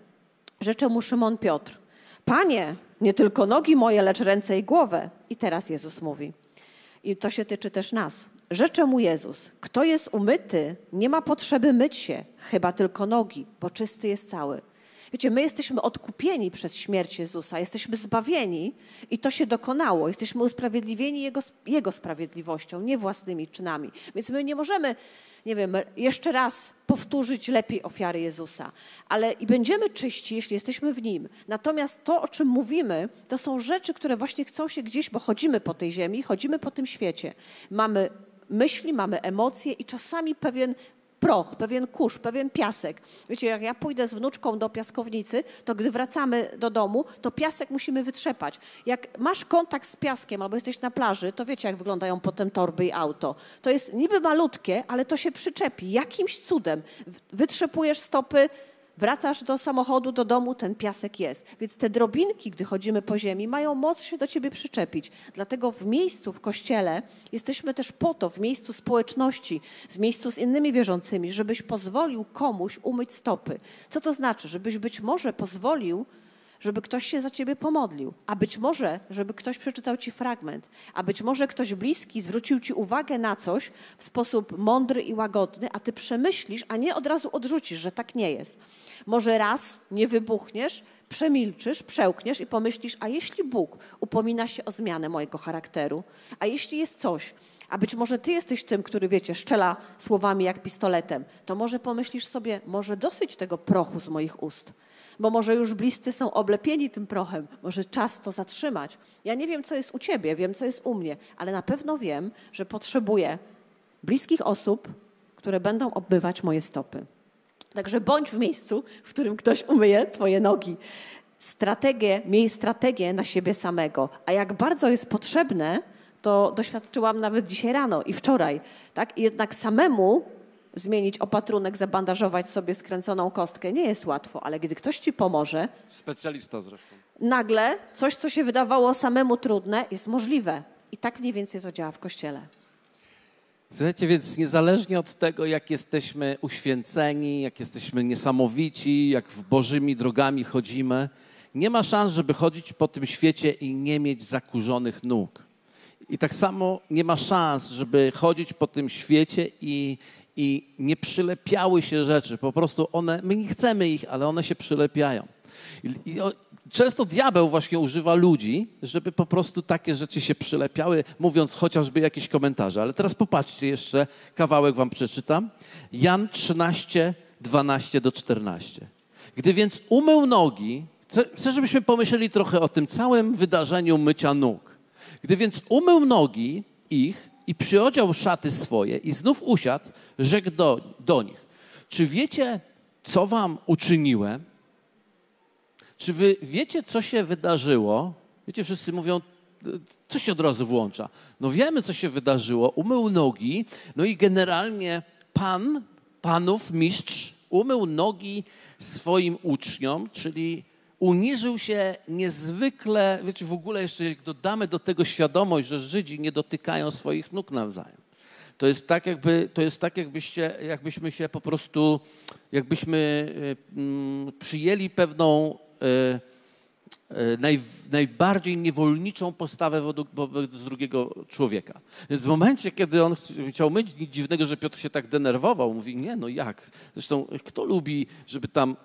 Rzecze mu Szymon Piotr: Panie, Nie tylko nogi moje, lecz ręce i głowę. I teraz Jezus mówi. I to się tyczy też nas. Rzecze mu Jezus, kto jest umyty, nie ma potrzeby myć się, chyba tylko nogi, bo czysty jest cały. Wiecie, my jesteśmy odkupieni przez śmierć Jezusa, jesteśmy zbawieni i to się dokonało. Jesteśmy usprawiedliwieni Jego, Jego sprawiedliwością, nie własnymi czynami. Więc my nie możemy, nie wiem, jeszcze raz powtórzyć lepiej ofiary Jezusa, ale i będziemy czyści, jeśli jesteśmy w Nim. Natomiast to, o czym mówimy, to są rzeczy, które właśnie chcą się gdzieś, bo chodzimy po tej ziemi, chodzimy po tym świecie. Mamy myśli, mamy emocje i czasami pewien proch, pewien kurz, pewien piasek. Wiecie, jak ja pójdę z wnuczką do piaskownicy, to gdy wracamy do domu, to piasek musimy wytrzepać. Jak masz kontakt z piaskiem albo jesteś na plaży, to wiecie, jak wyglądają potem torby i auto. To jest niby malutkie, ale to się przyczepi. Jakimś cudem wytrzepujesz stopy, Wracasz do samochodu, do domu, ten piasek jest. Więc te drobinki, gdy chodzimy po ziemi, mają moc się do ciebie przyczepić. Dlatego w miejscu, w kościele jesteśmy też po to, w miejscu społeczności, w miejscu z innymi wierzącymi, żebyś pozwolił komuś umyć stopy. Co to znaczy? Żebyś być może pozwolił żeby ktoś się za ciebie pomodlił, a być może, żeby ktoś przeczytał ci fragment, a być może ktoś bliski zwrócił ci uwagę na coś w sposób mądry i łagodny, a ty przemyślisz, a nie od razu odrzucisz, że tak nie jest. Może raz nie wybuchniesz, przemilczysz, przełkniesz i pomyślisz, a jeśli Bóg upomina się o zmianę mojego charakteru, a jeśli jest coś, a być może ty jesteś tym, który, wiecie, szczela słowami jak pistoletem, to może pomyślisz sobie, może dosyć tego prochu z moich ust bo może już bliscy są oblepieni tym prochem, może czas to zatrzymać. Ja nie wiem, co jest u ciebie, wiem, co jest u mnie, ale na pewno wiem, że potrzebuję bliskich osób, które będą obmywać moje stopy. Także bądź w miejscu, w którym ktoś umyje twoje nogi. Strategię, miej strategię na siebie samego. A jak bardzo jest potrzebne, to doświadczyłam nawet dzisiaj rano i wczoraj. Tak? I jednak samemu zmienić opatrunek, zabandażować sobie skręconą kostkę nie jest łatwo, ale gdy ktoś ci pomoże. Specjalista zresztą. Nagle coś, co się wydawało samemu trudne, jest możliwe. I tak mniej więcej to działa w kościele. Słuchajcie, więc niezależnie od tego, jak jesteśmy uświęceni, jak jesteśmy niesamowici, jak w Bożymi drogami chodzimy, nie ma szans, żeby chodzić po tym świecie i nie mieć zakurzonych nóg. I tak samo nie ma szans, żeby chodzić po tym świecie i i nie przylepiały się rzeczy. Po prostu one, my nie chcemy ich, ale one się przylepiają. I, często diabeł właśnie używa ludzi, żeby po prostu takie rzeczy się przylepiały, mówiąc chociażby jakieś komentarze. Ale teraz popatrzcie jeszcze, kawałek wam przeczytam. Jan 13, 12 do 14. Gdy więc umył nogi, chcę, żebyśmy pomyśleli trochę o tym całym wydarzeniu mycia nóg. Gdy więc umył nogi ich, i przyodział szaty swoje i znów usiadł, rzekł do, do nich. Czy wiecie, co wam uczyniłem? Czy wy wiecie, co się wydarzyło? Wiecie, wszyscy mówią, co się od razu włącza? No wiemy, co się wydarzyło. Umył nogi, no i generalnie pan, panów mistrz, umył nogi swoim uczniom, czyli uniżył się niezwykle, wiecie, w ogóle jeszcze dodamy do tego świadomość, że Żydzi nie dotykają swoich nóg nawzajem. To jest tak, jakby, to jest tak jakbyście, jakbyśmy się po prostu, jakbyśmy y, przyjęli pewną y, y, naj, najbardziej niewolniczą postawę wobec drugiego człowieka. Więc w momencie, kiedy on chciał myć, nic dziwnego, że Piotr się tak denerwował. Mówi, nie, no jak? Zresztą kto lubi, żeby tam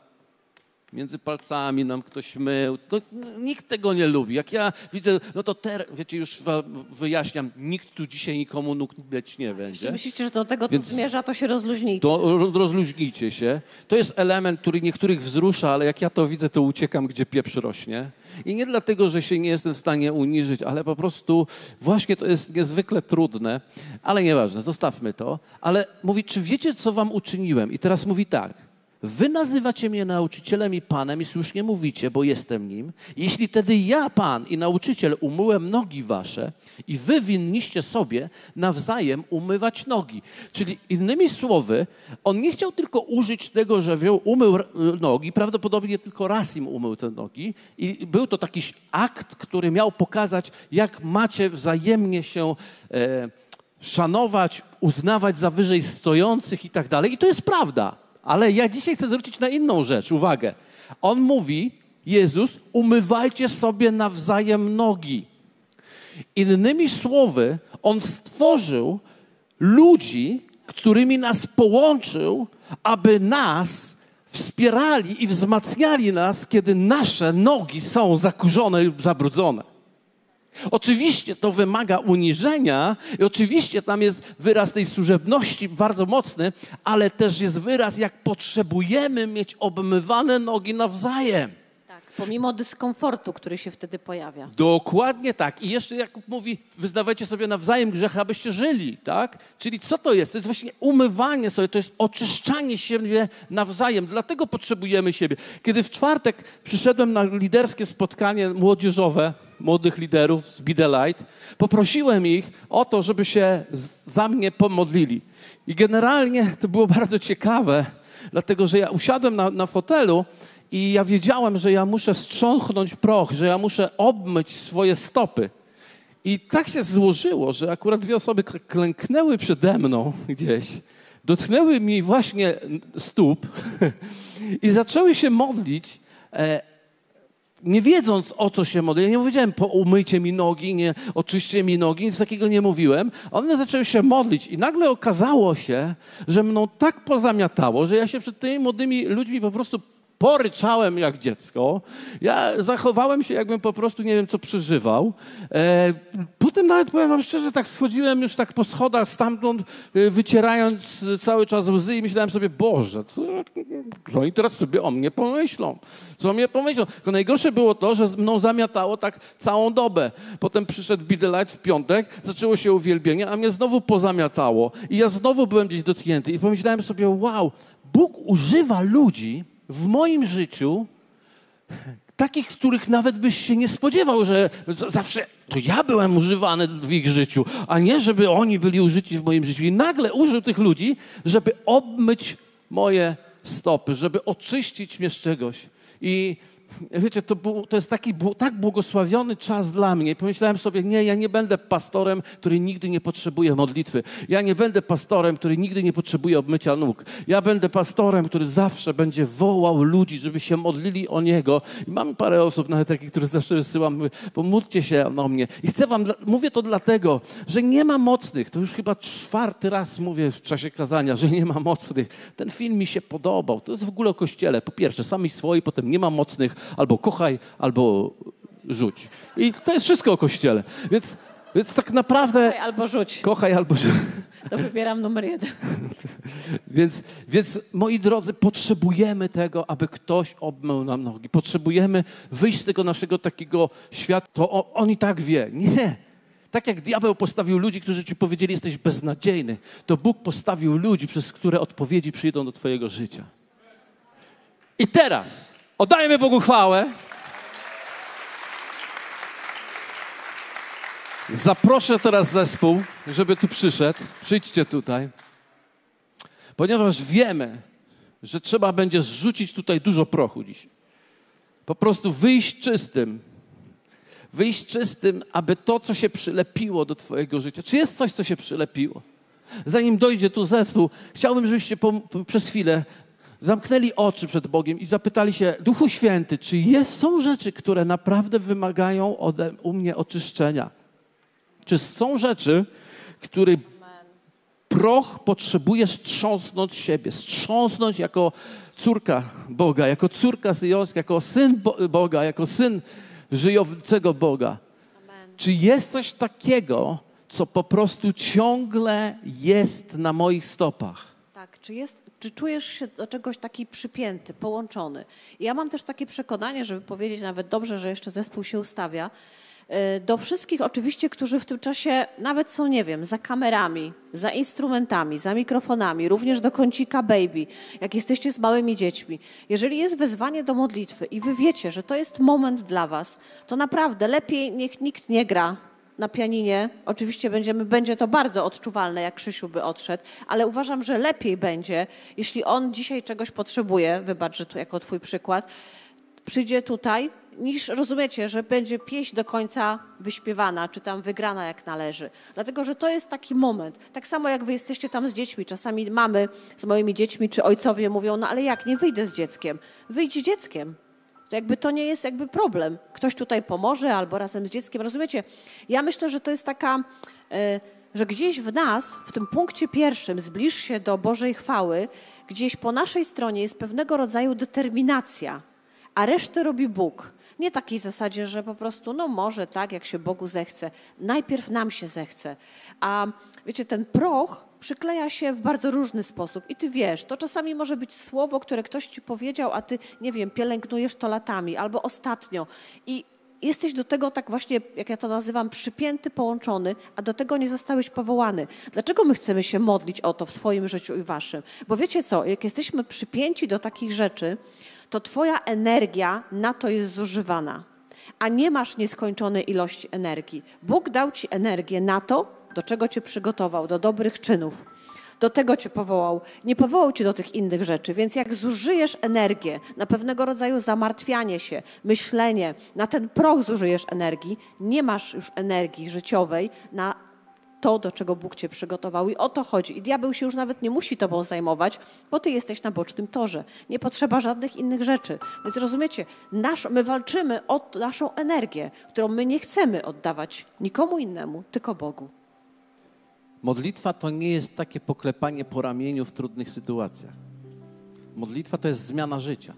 między palcami nam ktoś mył. To, nikt tego nie lubi. Jak ja widzę, no to teraz, wiecie, już wyjaśniam, nikt tu dzisiaj nikomu nóg myć nie będzie. Jeśli myślicie, że do tego Więc zmierza, to się rozluźnijcie. To rozluźnijcie się. To jest element, który niektórych wzrusza, ale jak ja to widzę, to uciekam, gdzie pieprz rośnie. I nie dlatego, że się nie jestem w stanie uniżyć, ale po prostu właśnie to jest niezwykle trudne. Ale nieważne, zostawmy to. Ale mówi, czy wiecie, co wam uczyniłem? I teraz mówi tak. Wy nazywacie mnie nauczycielem i panem i słusznie mówicie, bo jestem nim. Jeśli tedy ja, pan i nauczyciel, umyłem nogi wasze i wy winniście sobie nawzajem umywać nogi. Czyli innymi słowy, on nie chciał tylko użyć tego, że wziął, umył nogi, prawdopodobnie tylko raz im umył te nogi i był to taki akt, który miał pokazać, jak macie wzajemnie się e, szanować, uznawać za wyżej stojących i tak dalej. I to jest prawda. Ale ja dzisiaj chcę zwrócić na inną rzecz uwagę. On mówi, Jezus, umywajcie sobie nawzajem nogi. Innymi słowy, On stworzył ludzi, którymi nas połączył, aby nas wspierali i wzmacniali nas, kiedy nasze nogi są zakurzone lub zabrudzone. Oczywiście to wymaga uniżenia i oczywiście tam jest wyraz tej służebności bardzo mocny, ale też jest wyraz, jak potrzebujemy mieć obmywane nogi nawzajem. Tak, pomimo dyskomfortu, który się wtedy pojawia. Dokładnie tak. I jeszcze Jakub mówi, wyznawajcie sobie nawzajem grzechy, abyście żyli, tak? Czyli co to jest? To jest właśnie umywanie sobie, to jest oczyszczanie siebie nawzajem. Dlatego potrzebujemy siebie. Kiedy w czwartek przyszedłem na liderskie spotkanie młodzieżowe, młodych liderów z Be poprosiłem ich o to, żeby się za mnie pomodlili. I generalnie to było bardzo ciekawe, dlatego że ja usiadłem na, na fotelu i ja wiedziałem, że ja muszę strząchnąć proch, że ja muszę obmyć swoje stopy. I tak się złożyło, że akurat dwie osoby klęknęły przede mną gdzieś, dotknęły mi właśnie stóp i zaczęły się modlić, e, nie wiedząc o co się modlę. Ja nie powiedziałem, po umyjcie mi nogi, nie oczyście mi nogi, nic takiego nie mówiłem. One zaczęły się modlić i nagle okazało się, że mną tak pozamiatało, że ja się przed tymi młodymi ludźmi po prostu poryczałem jak dziecko. Ja zachowałem się, jakbym po prostu nie wiem, co przeżywał. E, potem nawet powiem wam szczerze, tak schodziłem już tak po schodach stamtąd, e, wycierając cały czas łzy i myślałem sobie, Boże, co, co oni teraz sobie o mnie pomyślą? Co mnie pomyślą? Tylko najgorsze było to, że mną zamiatało tak całą dobę. Potem przyszedł Bidelight w piątek, zaczęło się uwielbienie, a mnie znowu pozamiatało. I ja znowu byłem gdzieś dotknięty i pomyślałem sobie, wow, Bóg używa ludzi, w moim życiu takich, których nawet byś się nie spodziewał, że zawsze to ja byłem używany w ich życiu, a nie żeby oni byli użyci w moim życiu. I nagle użył tych ludzi, żeby obmyć moje stopy, żeby oczyścić mnie z czegoś. I wiecie, to, był, to jest taki tak błogosławiony czas dla mnie. Pomyślałem sobie, nie, ja nie będę pastorem, który nigdy nie potrzebuje modlitwy. Ja nie będę pastorem, który nigdy nie potrzebuje obmycia nóg. Ja będę pastorem, który zawsze będzie wołał ludzi, żeby się modlili o Niego. I mam parę osób, nawet takich, które zawsze wysyłam, pomódlcie się o mnie. I chcę wam, mówię to dlatego, że nie ma mocnych. To już chyba czwarty raz mówię w czasie kazania, że nie ma mocnych. Ten film mi się podobał. To jest w ogóle o Kościele. Po pierwsze, sami swoi, potem nie ma mocnych albo kochaj, albo rzuć. I to jest wszystko o Kościele. Więc, więc tak naprawdę... Kochaj albo rzuć. Kochaj albo rzuć. To wybieram numer jeden. więc, więc, moi drodzy, potrzebujemy tego, aby ktoś obmył nam nogi. Potrzebujemy wyjść z tego naszego takiego świata. To on i tak wie. Nie. Tak jak diabeł postawił ludzi, którzy ci powiedzieli, jesteś beznadziejny, to Bóg postawił ludzi, przez które odpowiedzi przyjdą do twojego życia. I teraz Oddajmy Bogu chwałę. Zaproszę teraz zespół, żeby tu przyszedł. Przyjdźcie tutaj. Ponieważ wiemy, że trzeba będzie zrzucić tutaj dużo prochu dziś. Po prostu wyjść czystym. Wyjść czystym, aby to, co się przylepiło do Twojego życia. Czy jest coś, co się przylepiło? Zanim dojdzie tu zespół, chciałbym, żebyście przez chwilę zamknęli oczy przed Bogiem i zapytali się, Duchu Święty, czy jest, są rzeczy, które naprawdę wymagają ode, u mnie oczyszczenia? Czy są rzeczy, które proch potrzebuje strząsnąć siebie, strząsnąć jako córka Boga, jako córka syjonska, jako syn Boga, jako syn żyjącego Boga? Amen. Czy jest coś takiego, co po prostu ciągle jest na moich stopach? Czy jest czy czujesz się do czegoś taki przypięty, połączony? Ja mam też takie przekonanie, żeby powiedzieć nawet dobrze, że jeszcze zespół się ustawia, e, do wszystkich oczywiście, którzy w tym czasie nawet są, nie wiem, za kamerami, za instrumentami, za mikrofonami, również do kącika baby, jak jesteście z małymi dziećmi. Jeżeli jest wezwanie do modlitwy i wy wiecie, że to jest moment dla was, to naprawdę lepiej niech nikt nie gra na pianinie. Oczywiście będziemy, będzie to bardzo odczuwalne, jak Krzysiu by odszedł, ale uważam, że lepiej będzie, jeśli on dzisiaj czegoś potrzebuje, wybacz, że tu jako twój przykład, przyjdzie tutaj, niż rozumiecie, że będzie pieśń do końca wyśpiewana, czy tam wygrana jak należy. Dlatego, że to jest taki moment. Tak samo jak wy jesteście tam z dziećmi. Czasami mamy z moimi dziećmi, czy ojcowie mówią, no ale jak, nie wyjdę z dzieckiem. Wyjdź z dzieckiem to jakby to nie jest jakby problem. Ktoś tutaj pomoże albo razem z dzieckiem. Rozumiecie? Ja myślę, że to jest taka, e, że gdzieś w nas, w tym punkcie pierwszym, zbliż się do Bożej chwały, gdzieś po naszej stronie jest pewnego rodzaju determinacja, a resztę robi Bóg. Nie takiej zasadzie, że po prostu, no może tak, jak się Bogu zechce. Najpierw nam się zechce. A wiecie, ten proch przykleja się w bardzo różny sposób. I ty wiesz, to czasami może być słowo, które ktoś ci powiedział, a ty, nie wiem, pielęgnujesz to latami albo ostatnio. I jesteś do tego tak właśnie, jak ja to nazywam, przypięty, połączony, a do tego nie zostałeś powołany. Dlaczego my chcemy się modlić o to w swoim życiu i waszym? Bo wiecie co, jak jesteśmy przypięci do takich rzeczy, to Twoja energia na to jest zużywana, a nie masz nieskończonej ilości energii. Bóg dał Ci energię na to, do czego Cię przygotował, do dobrych czynów. Do tego Cię powołał. Nie powołał Cię do tych innych rzeczy. Więc jak zużyjesz energię na pewnego rodzaju zamartwianie się, myślenie, na ten proch zużyjesz energii, nie masz już energii życiowej na to, do czego Bóg cię przygotował. I o to chodzi. I diabeł się już nawet nie musi tobą zajmować, bo ty jesteś na bocznym torze. Nie potrzeba żadnych innych rzeczy. Więc rozumiecie, nasz, my walczymy o naszą energię, którą my nie chcemy oddawać nikomu innemu, tylko Bogu. Modlitwa to nie jest takie poklepanie po ramieniu w trudnych sytuacjach. Modlitwa to jest zmiana życia.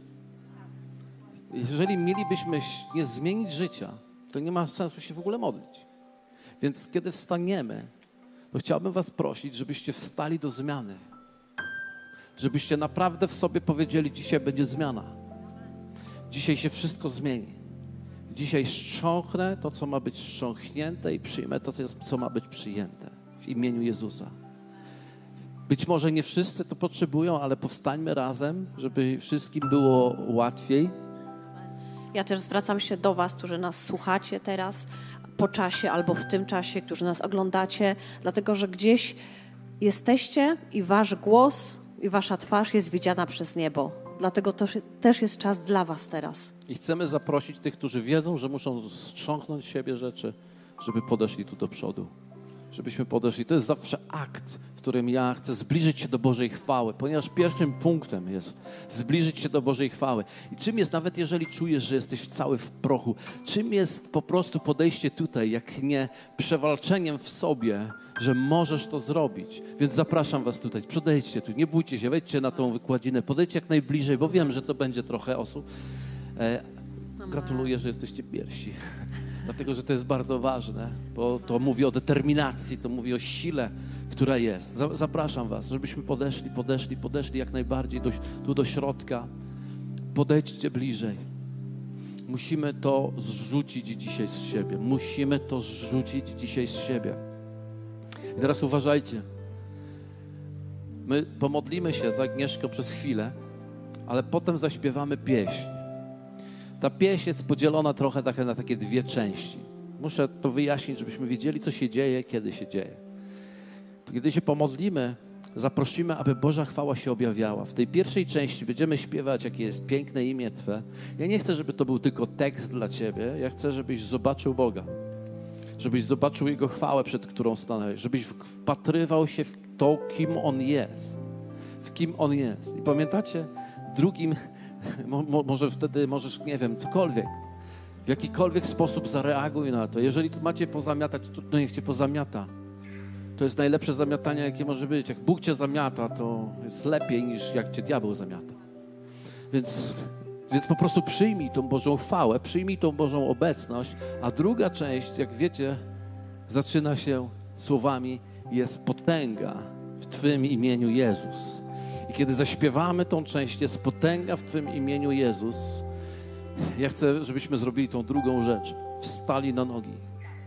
Jeżeli mielibyśmy nie zmienić życia, to nie ma sensu się w ogóle modlić. Więc kiedy wstaniemy, to chciałbym Was prosić, żebyście wstali do zmiany. Żebyście naprawdę w sobie powiedzieli: Dzisiaj będzie zmiana. Dzisiaj się wszystko zmieni. Dzisiaj strząchnę to, co ma być strząchnięte, i przyjmę to, co ma być przyjęte w imieniu Jezusa. Być może nie wszyscy to potrzebują, ale powstańmy razem, żeby wszystkim było łatwiej. Ja też zwracam się do Was, którzy nas słuchacie teraz, po czasie albo w tym czasie, którzy nas oglądacie, dlatego że gdzieś jesteście i wasz głos i wasza twarz jest widziana przez niebo. Dlatego to też jest czas dla was teraz. I chcemy zaprosić tych, którzy wiedzą, że muszą strząknąć siebie rzeczy, żeby podeszli tu do przodu. Żebyśmy podeszli. To jest zawsze akt którym ja chcę zbliżyć się do Bożej chwały, ponieważ pierwszym punktem jest zbliżyć się do Bożej chwały. I czym jest, nawet jeżeli czujesz, że jesteś cały w prochu, czym jest po prostu podejście tutaj, jak nie przewalczeniem w sobie, że możesz to zrobić. Więc zapraszam Was tutaj, przejdźcie tu, nie bójcie się, wejdźcie na tą wykładzinę, podejdźcie jak najbliżej, bo wiem, że to będzie trochę osób. E, gratuluję, że jesteście pierwsi dlatego że to jest bardzo ważne, bo to mówi o determinacji, to mówi o sile, która jest. Zapraszam Was, żebyśmy podeszli, podeszli, podeszli jak najbardziej do, tu do środka. Podejdźcie bliżej. Musimy to zrzucić dzisiaj z siebie. Musimy to zrzucić dzisiaj z siebie. I teraz uważajcie. My pomodlimy się za Agnieszkę przez chwilę, ale potem zaśpiewamy pieśń. Ta pieśń jest podzielona trochę na takie dwie części. Muszę to wyjaśnić, żebyśmy wiedzieli, co się dzieje, kiedy się dzieje. Kiedy się pomodlimy, zaprosimy, aby Boża chwała się objawiała. W tej pierwszej części będziemy śpiewać, jakie jest piękne imię Twe. Ja nie chcę, żeby to był tylko tekst dla Ciebie. Ja chcę, żebyś zobaczył Boga. Żebyś zobaczył Jego chwałę, przed którą stanąłeś. Żebyś wpatrywał się w to, kim On jest. W kim On jest. I pamiętacie? Drugim, może wtedy możesz, nie wiem, cokolwiek. W jakikolwiek sposób zareaguj na to. Jeżeli macie pozamiatać, to niech Cię pozamiata to jest najlepsze zamiatanie, jakie może być. Jak Bóg cię zamiata, to jest lepiej niż jak cię diabeł zamiata. Więc, więc po prostu przyjmij tą Bożą chwałę, przyjmij tą Bożą obecność, a druga część, jak wiecie, zaczyna się słowami jest potęga w Twym imieniu Jezus. Kiedy zaśpiewamy tą część, jest potęga w Twym imieniu Jezus, ja chcę, żebyśmy zrobili tą drugą rzecz. Wstali na nogi,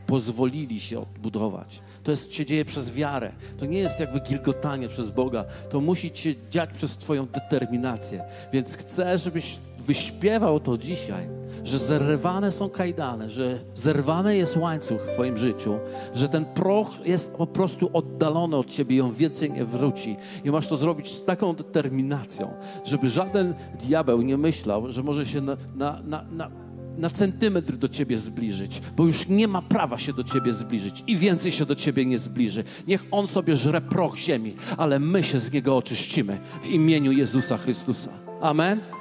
pozwolili się odbudować to jest, się dzieje przez wiarę. To nie jest jakby gilgotanie przez Boga. To musi się dziać przez Twoją determinację. Więc chcę, żebyś wyśpiewał to dzisiaj, że zerwane są kajdany, że zerwany jest łańcuch w Twoim życiu, że ten proch jest po prostu oddalony od Ciebie i on więcej nie wróci. I masz to zrobić z taką determinacją, żeby żaden diabeł nie myślał, że może się na, na, na, na na centymetr do Ciebie zbliżyć, bo już nie ma prawa się do Ciebie zbliżyć i więcej się do Ciebie nie zbliży. Niech On sobie żre proch ziemi, ale my się z Niego oczyścimy w imieniu Jezusa Chrystusa. Amen.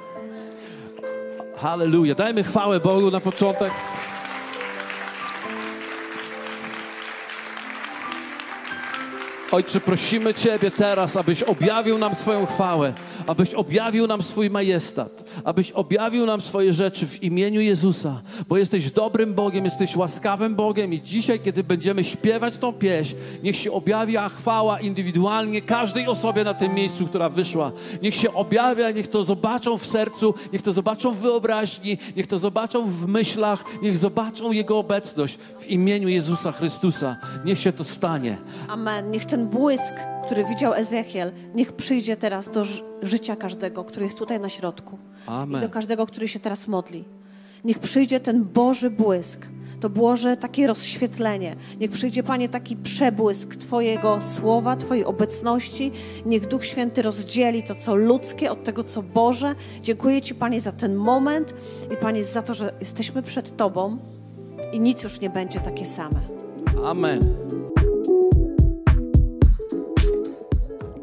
Halleluja. Dajmy chwałę Bogu na początek. Ojcze, prosimy Ciebie teraz, abyś objawił nam swoją chwałę, abyś objawił nam swój majestat, abyś objawił nam swoje rzeczy w imieniu Jezusa, bo jesteś dobrym Bogiem, jesteś łaskawym Bogiem i dzisiaj, kiedy będziemy śpiewać tą pieśń, niech się objawia chwała indywidualnie każdej osobie na tym miejscu, która wyszła. Niech się objawia, niech to zobaczą w sercu, niech to zobaczą w wyobraźni, niech to zobaczą w myślach, niech zobaczą Jego obecność w imieniu Jezusa Chrystusa. Niech się to stanie. Amen. Niech ten błysk, który widział Ezechiel, niech przyjdzie teraz do życia każdego, który jest tutaj na środku. Amen. I do każdego, który się teraz modli. Niech przyjdzie ten Boży błysk. To Boże takie rozświetlenie. Niech przyjdzie, Panie, taki przebłysk Twojego słowa, Twojej obecności. Niech Duch Święty rozdzieli to, co ludzkie, od tego, co Boże. Dziękuję Ci, Panie, za ten moment i Panie, za to, że jesteśmy przed Tobą i nic już nie będzie takie same. Amen.